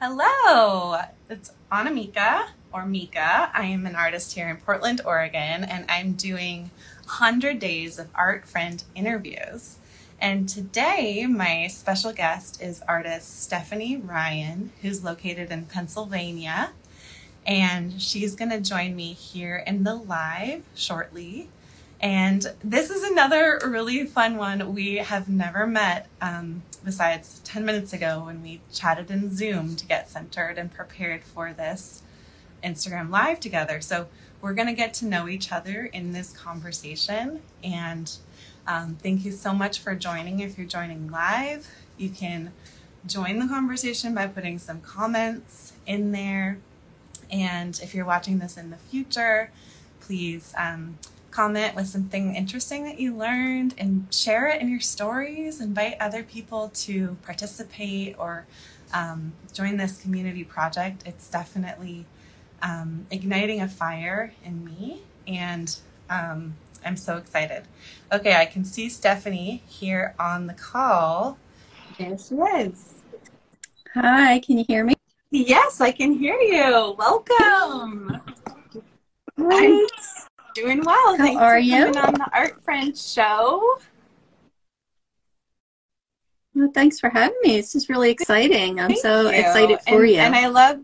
Hello, it's Annamieka or Mika. I am an artist here in Portland, Oregon, and I'm doing 100 days of art friend interviews. And today, my special guest is artist Stephanie Ryan, who's located in Pennsylvania. And she's going to join me here in the live shortly. And this is another really fun one. We have never met um, besides 10 minutes ago when we chatted in Zoom to get centered and prepared for this Instagram live together. So we're going to get to know each other in this conversation. And um, thank you so much for joining. If you're joining live, you can join the conversation by putting some comments in there. And if you're watching this in the future, please um, comment with something interesting that you learned and share it in your stories. Invite other people to participate or um, join this community project. It's definitely um, igniting a fire in me, and um, I'm so excited. Okay, I can see Stephanie here on the call. There she is. Hi, can you hear me? Yes, I can hear you. Welcome. I'm doing well. How Thanks are you? on the Art Friends show. Well, thanks for having me. This is really exciting. I'm Thank so you. excited for and, you. And I love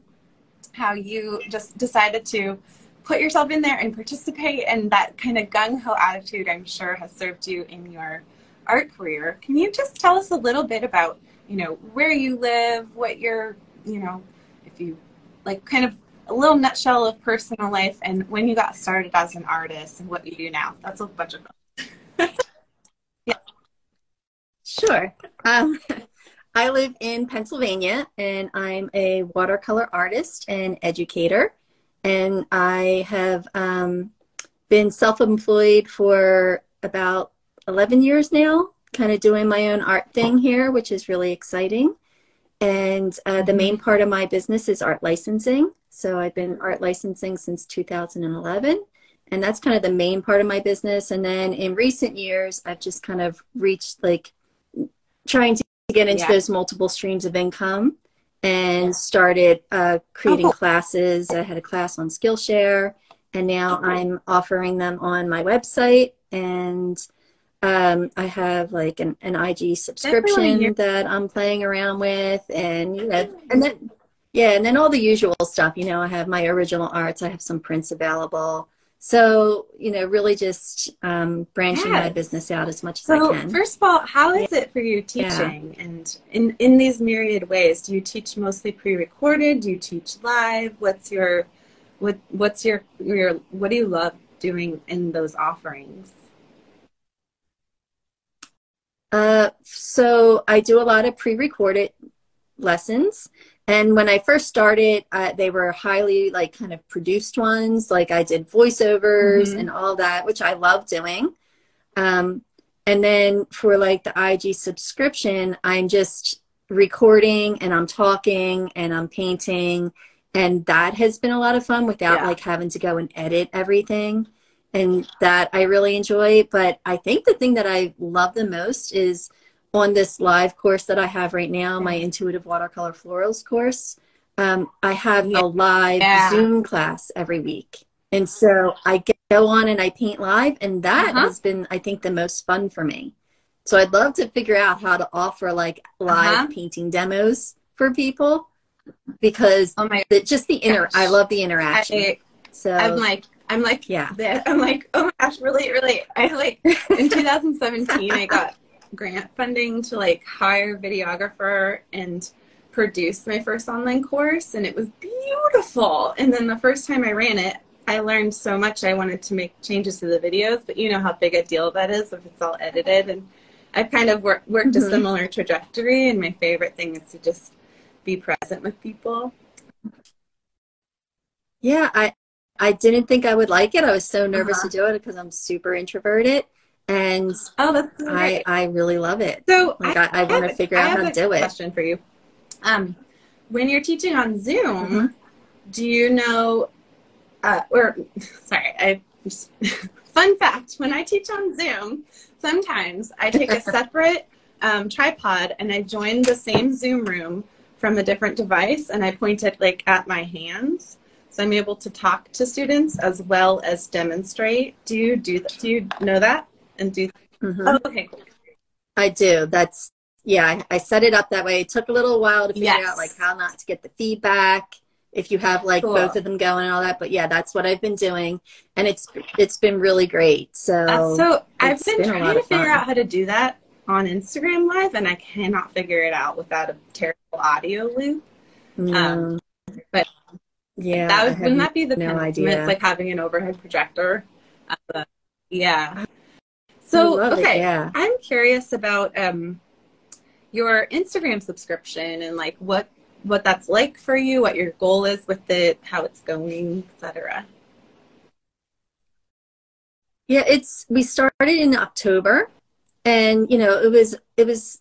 how you just decided to put yourself in there and participate, and that kind of gung ho attitude, I'm sure, has served you in your art career. Can you just tell us a little bit about, you know, where you live, what your, you know, if you like, kind of a little nutshell of personal life, and when you got started as an artist and what you do now? That's a bunch of Yeah, Sure. Um, I live in Pennsylvania and I'm a watercolor artist and educator. And I have um, been self employed for about 11 years now, kind of doing my own art thing here, which is really exciting. And uh, the main part of my business is art licensing. So I've been art licensing since 2011. And that's kind of the main part of my business. And then in recent years, I've just kind of reached like trying to get into Yeah. those multiple streams of income and started uh, creating Oh. classes. I had a class on Skillshare, and now I'm offering them on my website. And um, I have like an, an IG subscription that I'm playing around with, and you know, and then yeah, and then all the usual stuff. You know, I have my original arts. I have some prints available. So you know, really just um, branching my business out as much as So, I can. first of all, how is it for you Yeah. teaching? And in, in these myriad ways, do you teach mostly pre-recorded? Do you teach live? What's your what What's your your what do you love doing in those offerings? Uh, so I do a lot of pre-recorded lessons. And when I first started, uh, they were highly like kind of produced ones. Like I did voiceovers Mhm. and all that, which I love doing. Um, and then for like the IG subscription, I'm just recording and I'm talking and I'm painting. And that has been a lot of fun without Yeah. like having to go and edit everything. And that I really enjoy. But I think the thing that I love the most is on this live course that I have right now, my intuitive watercolor florals course. Um, I have a live Yeah. Zoom class every week. And so I go on and I paint live, and that Uh-huh. has been, I think, the most fun for me. So I'd love to figure out how to offer like live Uh-huh. painting demos for people because Oh my! the, just the inner, I love the interaction. I, so I'm like I'm like Yeah. that. I'm like oh my gosh, really, really. I like in 2017 I got grant funding to like hire a videographer and produce my first online course and it was beautiful and then the first time i ran it i learned so much i wanted to make changes to the videos but you know how big a deal that is if it's all edited and i've kind of wor- worked a Mhm. similar trajectory and my favorite thing is to just be present with people Yeah, I I didn't think I would like it. I was so nervous Uh-huh. to do it because I'm super introverted, and Oh, that's I great. I really love it. so Like I, I want to figure I out how to do it. Question for you. Um, when you're teaching on Zoom, Mhm. do you know? Uh, or sorry, I. Fun fact: When I teach on Zoom, sometimes I take a separate um, tripod and I join the same Zoom room from a different device, and I point it like at my hands, so I'm able to talk to students as well as demonstrate. Do you do that? Do you know that? And do? Mhm. Oh, okay. cool. I do. That's yeah. I, I set it up that way. It took a little while to figure Yes. out like how not to get the feedback if you have like Cool. both of them going and all that. But yeah, that's what I've been doing, and it's it's been really great. So, That's so I've been, been trying to figure out how to do that on Instagram Live, and I cannot figure it out without a terrible audio loop. no. but yeah, that would, wouldn't that be the no penultimate? idea. It's like having an overhead projector. the- yeah. So love it, okay, yeah. I'm curious about um, your Instagram subscription and like what what that's like for you, what your goal is with it, how it's going, etc. Yeah, it's we started in October and you know, it was it was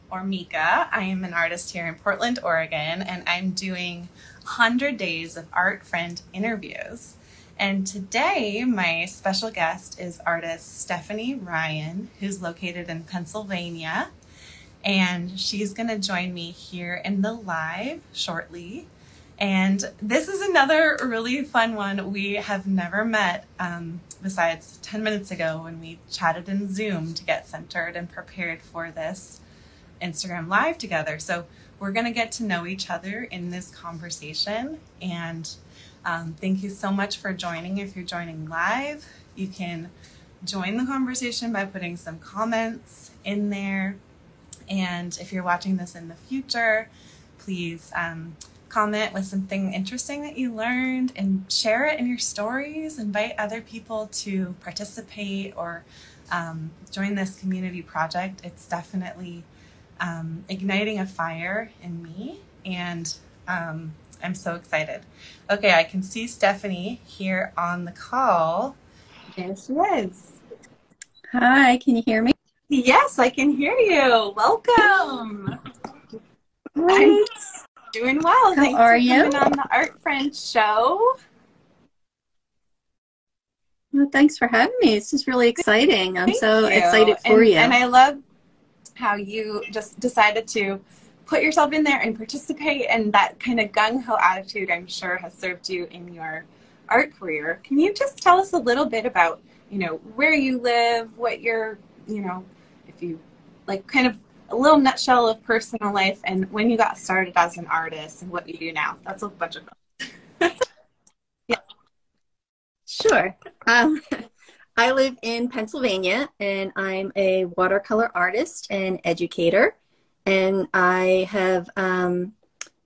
or Mika. I am an artist here in Portland, Oregon, and I'm doing 100 days of art friend interviews. And today, my special guest is artist Stephanie Ryan, who's located in Pennsylvania. And she's going to join me here in the live shortly. And this is another really fun one. We have never met um, besides 10 minutes ago when we chatted in Zoom to get centered and prepared for this Instagram live together. So we're going to get to know each other in this conversation. And um, thank you so much for joining. If you're joining live, you can join the conversation by putting some comments in there. And if you're watching this in the future, please um, comment with something interesting that you learned and share it in your stories. Invite other people to participate or um, join this community project. It's definitely um, igniting a fire in me, and um, I'm so excited. Okay, I can see Stephanie here on the call. There she is. Hi, can you hear me? Yes, I can hear you. Welcome. I'm doing well. How Thanks are for you? coming on the Art Friend Show. Well, thanks for having me. This is really exciting. I'm Thank so you. excited for and, you. And I love how you just decided to put yourself in there and participate, and that kind of gung ho attitude, I'm sure, has served you in your art career. Can you just tell us a little bit about, you know, where you live, what your, you know, if you like, kind of a little nutshell of personal life, and when you got started as an artist and what you do now? That's a bunch of Yeah. Sure. Um, I live in Pennsylvania and I'm a watercolor artist and educator. And I have um,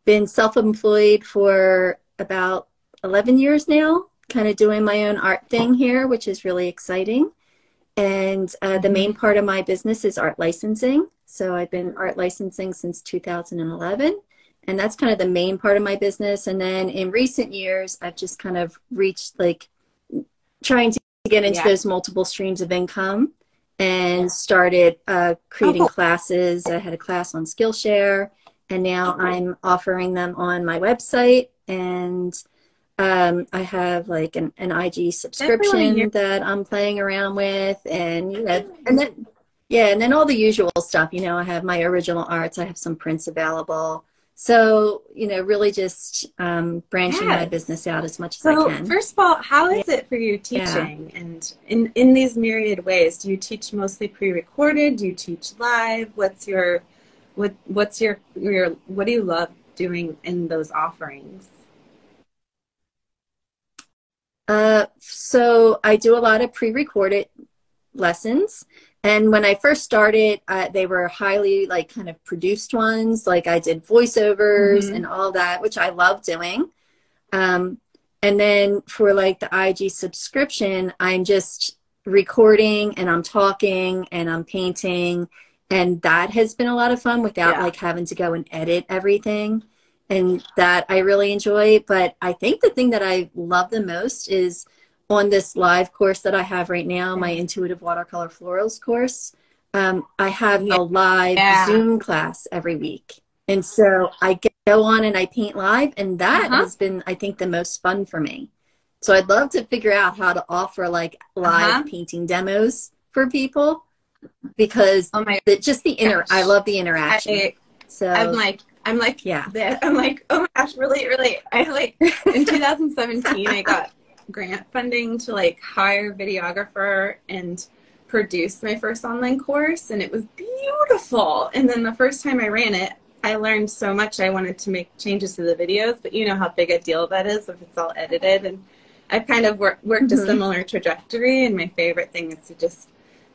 been self employed for about 11 years now, kind of doing my own art thing here, which is really exciting. And uh, the main part of my business is art licensing. So I've been art licensing since 2011. And that's kind of the main part of my business. And then in recent years, I've just kind of reached like trying to get into Yeah. those multiple streams of income and started uh, creating Oh, cool. classes. I had a class on Skillshare, and now I'm offering them on my website. And um, I have like an, an IG subscription that I'm playing around with, and you know, and then yeah, and then all the usual stuff. You know, I have my original arts. I have some prints available. So, you know, really just um, branching my business out as much as So, I can. first of all, how is it for you Yeah. teaching? And in, in these myriad ways, do you teach mostly pre-recorded? Do you teach live? What's your what what's your your what do you love doing in those offerings? Uh, so I do a lot of pre-recorded lessons. And when I first started, uh, they were highly like kind of produced ones. Like I did voiceovers Mhm. and all that, which I love doing. Um, and then for like the IG subscription, I'm just recording and I'm talking and I'm painting. And that has been a lot of fun without Yeah. like having to go and edit everything. And that I really enjoy. But I think the thing that I love the most is on this live course that I have right now, my intuitive watercolor florals course. Um, I have Yeah. a live Yeah. Zoom class every week. And so I go on and I paint live, and that Uh-huh. has been, I think, the most fun for me. So I'd love to figure out how to offer like live Uh-huh. painting demos for people because Oh my the, just the inner, Gosh. I love the interaction. I, so I'm like I'm like yeah, that. I'm like, oh my gosh, really, really. I like in 2017, I got grant funding to like hire a videographer and produce my first online course, and it was beautiful. And then the first time I ran it, I learned so much. I wanted to make changes to the videos, but you know how big a deal that is if it's all edited. And I've kind of worked worked a Mhm. similar trajectory, and my favorite thing is to just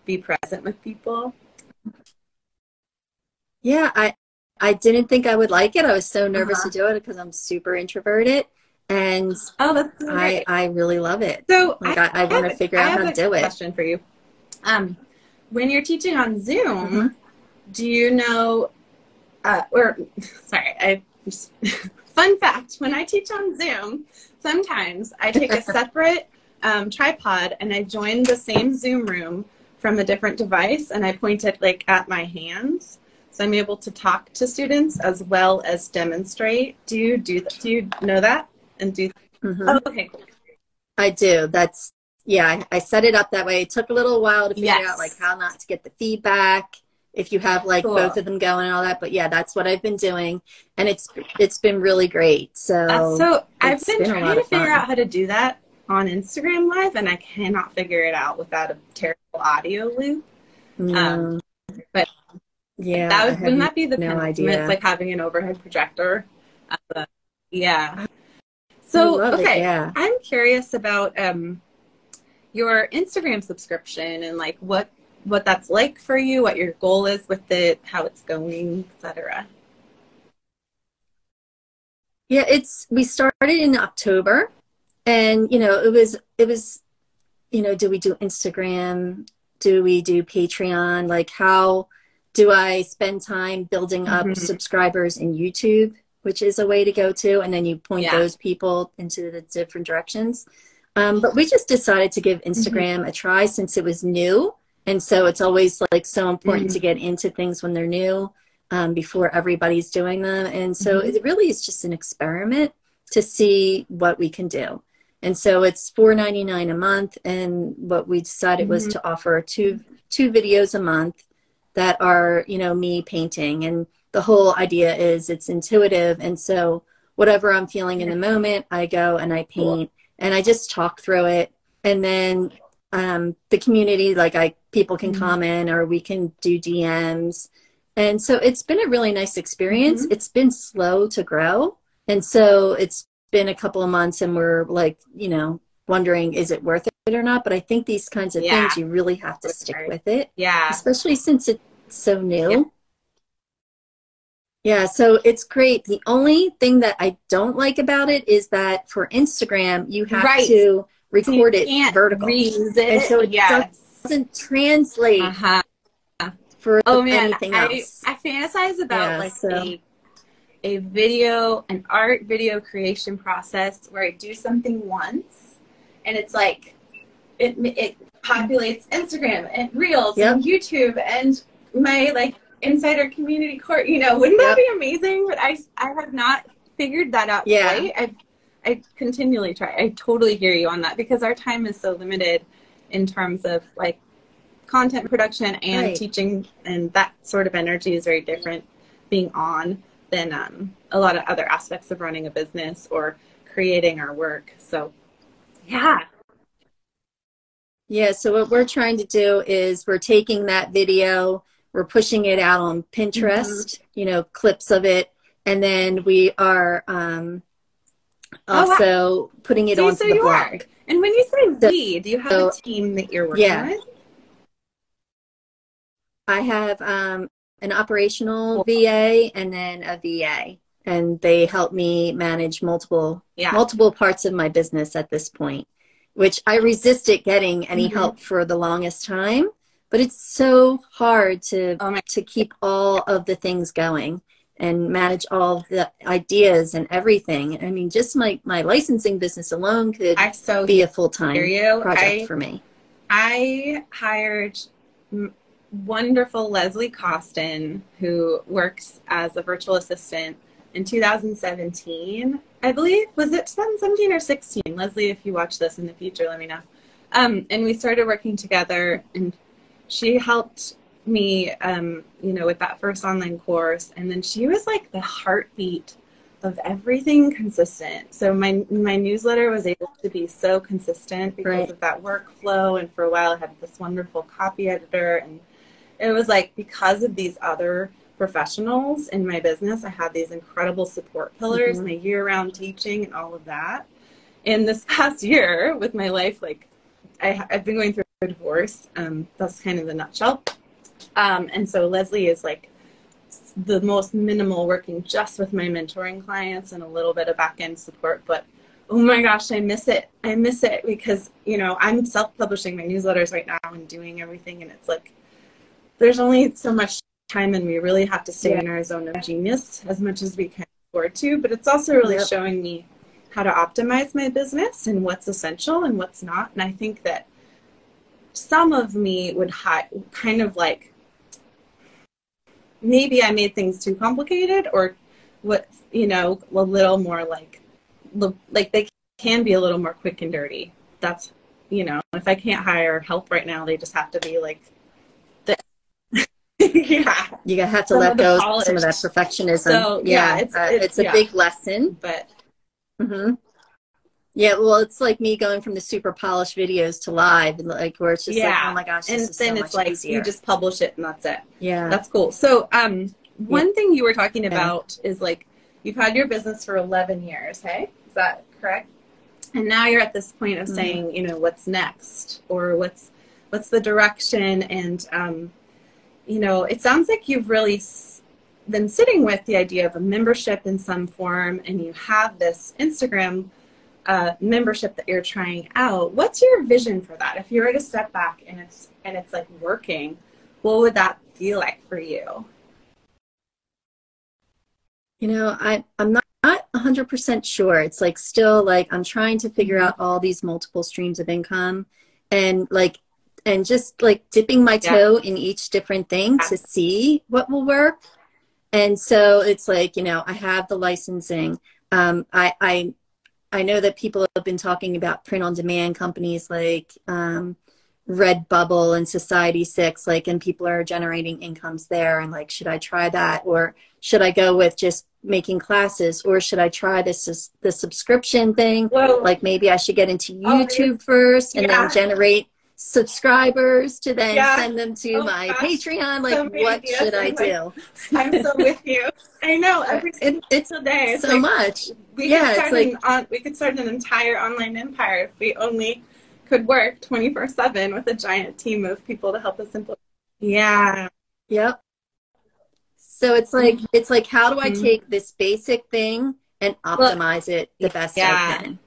be present with people. yeah. I I didn't think I would like it. I was so nervous Uh-huh. to do it because I'm super introverted, and Oh, that's I great. I really love it. So Like I, I want to figure I out how to do it. Question for you: um, When you're teaching on Zoom, Mhm. do you know? Uh, or sorry, I. Fun fact: When I teach on Zoom, sometimes I take a separate um, tripod and I join the same Zoom room from a different device, and I point it like at my hands. So I'm able to talk to students as well as demonstrate. Do you do that? Do you know that? And do Mhm. oh, okay, cool. I do. That's yeah. I, I set it up that way. It took a little while to figure Yes. out like how not to get the feedback if you have like Cool. both of them going and all that. But yeah, that's what I've been doing, and it's it's been really great. So, That's so I've been, been trying to figure out how to do that on Instagram Live, and I cannot figure it out without a terrible audio loop. no. um, but yeah, that would, wouldn't that be the no idea. It's like having an overhead projector. the- yeah. So love it, okay, yeah. I'm curious about um, your Instagram subscription and like what what that's like for you, what your goal is with it, how it's going, etc. Yeah, it's we started in October and you know, it was it was you know, do we do Instagram? Do we do Patreon? Like how do I spend time building up Mhm. subscribers in YouTube, which is a way to go to, and then you point Yeah. those people into the different directions. Um, but we just decided to give Instagram a try since it was new. And so it's always like so important Mhm. to get into things when they're new um, before everybody's doing them. And so Mhm. it really is just an experiment to see what we can do. And so it's $4.99 a month. And what we decided was Mhm. to offer two two videos a month that are, you know, me painting. And the whole idea is it's intuitive. And so whatever I'm feeling in the moment, I go and I paint and I just talk through it. And then um, the community, like I people can Mhm. comment or we can do DMs. And so it's been a really nice experience. Mm-hmm. It's been slow to grow. And so it's been a couple of months and we're like, you know, wondering is it worth it or not? But I think these kinds of Yeah. things you really have to stick with it, Yeah. especially since it's so new. Yeah. Yeah, so it's great. The only thing that I don't like about it is that for Instagram, you have Right. to So record it can't vertical. it. And so it yes. doesn't translate Uh-huh. for Oh man, anything I, else. I fantasize about Yeah, like so- a a video, an art video creation process where I do something once, and it's like it it populates Instagram and Reels and YouTube and my like insider community court. You know, wouldn't that Yep. be amazing? But I I have not figured that out. Yeah. quite. I I continually try. I totally hear you on that because our time is so limited in terms of like content production and Right. teaching and that sort of energy is very different being on than um, a lot of other aspects of running a business or creating our work. So, yeah, Yeah, so what we're trying to do is we're taking that video, we're pushing it out on Pinterest, you know, clips of it, and then we are um, Oh, wow. also putting it See, onto so the you are. blog. And when you say So- we, do you have so- a team that you're working Yeah. with? I have um, an operational VA and then a VA, and they help me manage multiple Yeah. multiple parts of my business at this point, which I resisted getting any Mhm. help for the longest time. But it's so hard to Oh to keep all of the things going and manage all the ideas and everything. I mean, just my my licensing business alone could I so be a full time project I, for me. I hired m- wonderful Leslie Costin, who works as a virtual assistant in 2017. I believe was it 2017 or 16? Leslie, if you watch this in the future, let me know. Um, and we started working together, and she helped me, um, you know, with that first online course. And then she was like the heartbeat of everything consistent. So my my newsletter was able to be so consistent because Right. of that workflow. And for a while, I had this wonderful copy editor, and it was like because of these other professionals in my business, I had these incredible support pillars, Mhm. my year-round teaching, and all of that. In this past year, with my life, like I, I've been going through divorce. Um, that's kind of the nutshell. Um, and so Leslie is like the most minimal working just with my mentoring clients and a little bit of back end support. But oh my gosh, I miss it. I miss it because, you know, I'm self publishing my newsletters right now and doing everything. And it's like, there's only so much time and we really have to stay Yeah. in our zone of genius as much as we can afford to. But it's also really Yep. showing me how to optimize my business and what's essential and what's not. And I think that some of me would hi- kind of like maybe I made things too complicated or what you know a little more like like they can be a little more quick and dirty. That's you know if I can't hire help right now, they just have to be like the yeah. You have to Some let go of some of that perfectionism. So, yeah, yeah, it's- uh, it's- it's a yeah. big lesson. But hmm Yeah, well, it's like me going from the super polished videos to live, and like where it's just like, Yeah. oh my gosh, and this is then so it's like easier. you just publish it and that's it. yeah, That's cool. So, um, one thing you were talking about is like you've had your business for 11 years, hey? Is that correct? And now you're at this point of Mhm. saying, you know, what's next or what's what's the direction and um, you know, it sounds like you've really s- been sitting with the idea of a membership in some form and you have this Instagram uh, membership that you're trying out. What's your vision for that? If you were to step back and it's and it's like working, what would that feel like for you? you know, I I'm not not 100% sure. It's like still like I'm trying to figure Mm-hmm. out all these multiple streams of income, and like and just like dipping my Yeah. toe in each different thing to see what will work. And so it's like you know I have the licensing. Um, I I I know that people have been talking about print on demand companies like um, Redbubble and Society6, like, and people are generating incomes there. And like, should I try that, or should I go with just making classes, or should I try this is the subscription thing? Like, maybe I should get into Oh, YouTube first and yeah. then generate subscribers to then Yeah. send them to Oh, my gosh. Patreon. Like, So what ideas should I in my- do? I'm so with you. I know every It, it's single day. It's so like, much. we yeah, could it's start like- an on, we could start an entire online empire if we only could work 24 seven with a giant team of people to help us implement. Yeah, Yep. So it's like it's like how do I Mhm. take this basic thing and optimize it the best yeah. I can?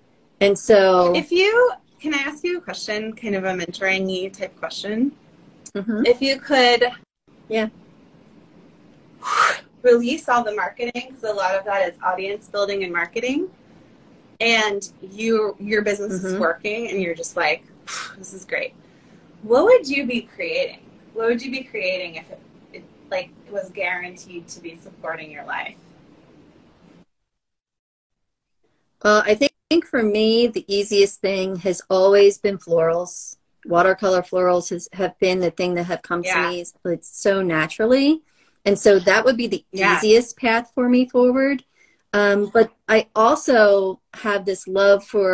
And so if you can, I ask you a question, kind of a mentoring type question. Mhm. If you could, Yeah. release all the marketing because a lot of that is audience building and marketing, and you your business is Mhm. working, and you're just like, this is great. What would you be creating? What would you be creating if it, it like was guaranteed to be supporting your life? well, I think, think for me the easiest thing has always been florals. Watercolor florals has have been the thing that have come Yeah. to me it's so naturally. And so that would be the Yeah. easiest path for me forward. Um, but I also have this love for